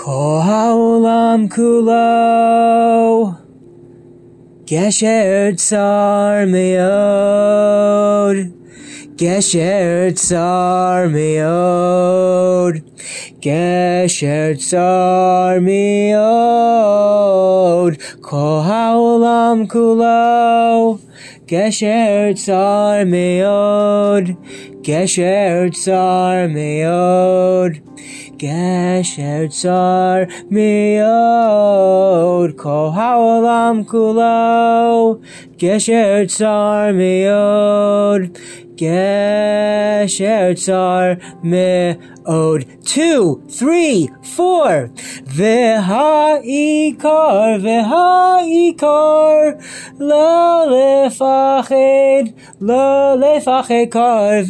Kol haolam kulo Gesher tsar meod Gesher tsar meod Gesher tsar meod Kol haolam kulo Gesher tsar meod Gesher tsar meod. Gesher tsar meod. Kol haolam kulo Gesher tsar meod. Gesher tsar meod. Two, three, four. V'ha'ikar, v'ha'ikar Lo lefached, lo lefached Lo lefached kar Kol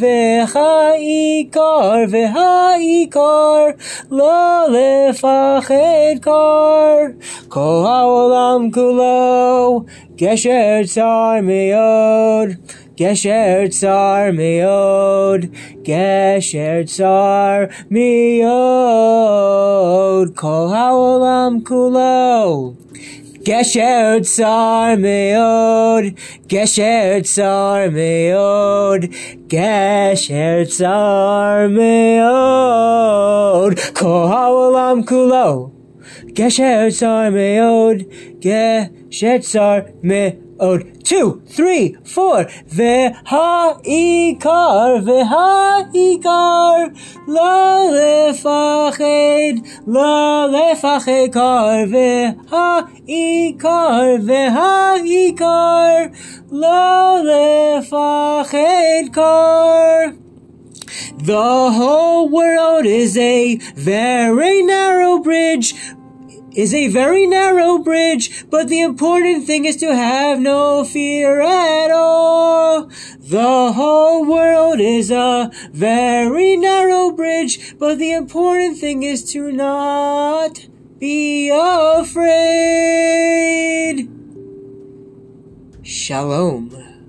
ha'olam kulo Gesher tsar meod Gesher tsar meod Gesher tsar meod. Kol haolam kulo Gesher tsar meod Kol haolam kulo Gesher tsar meod Gesher tsar meod Two, three, four. V'ha'ikar, v'ha'ikar. Lo lefached, lo lefached kar. V'ha'ikar, v'ha'ikar. Lo lefached kar. The whole world is a very narrow bridge is a very narrow bridge, but the important thing is to have no fear at all. The whole world is a very narrow bridge, but the important thing is to not be afraid. Shalom.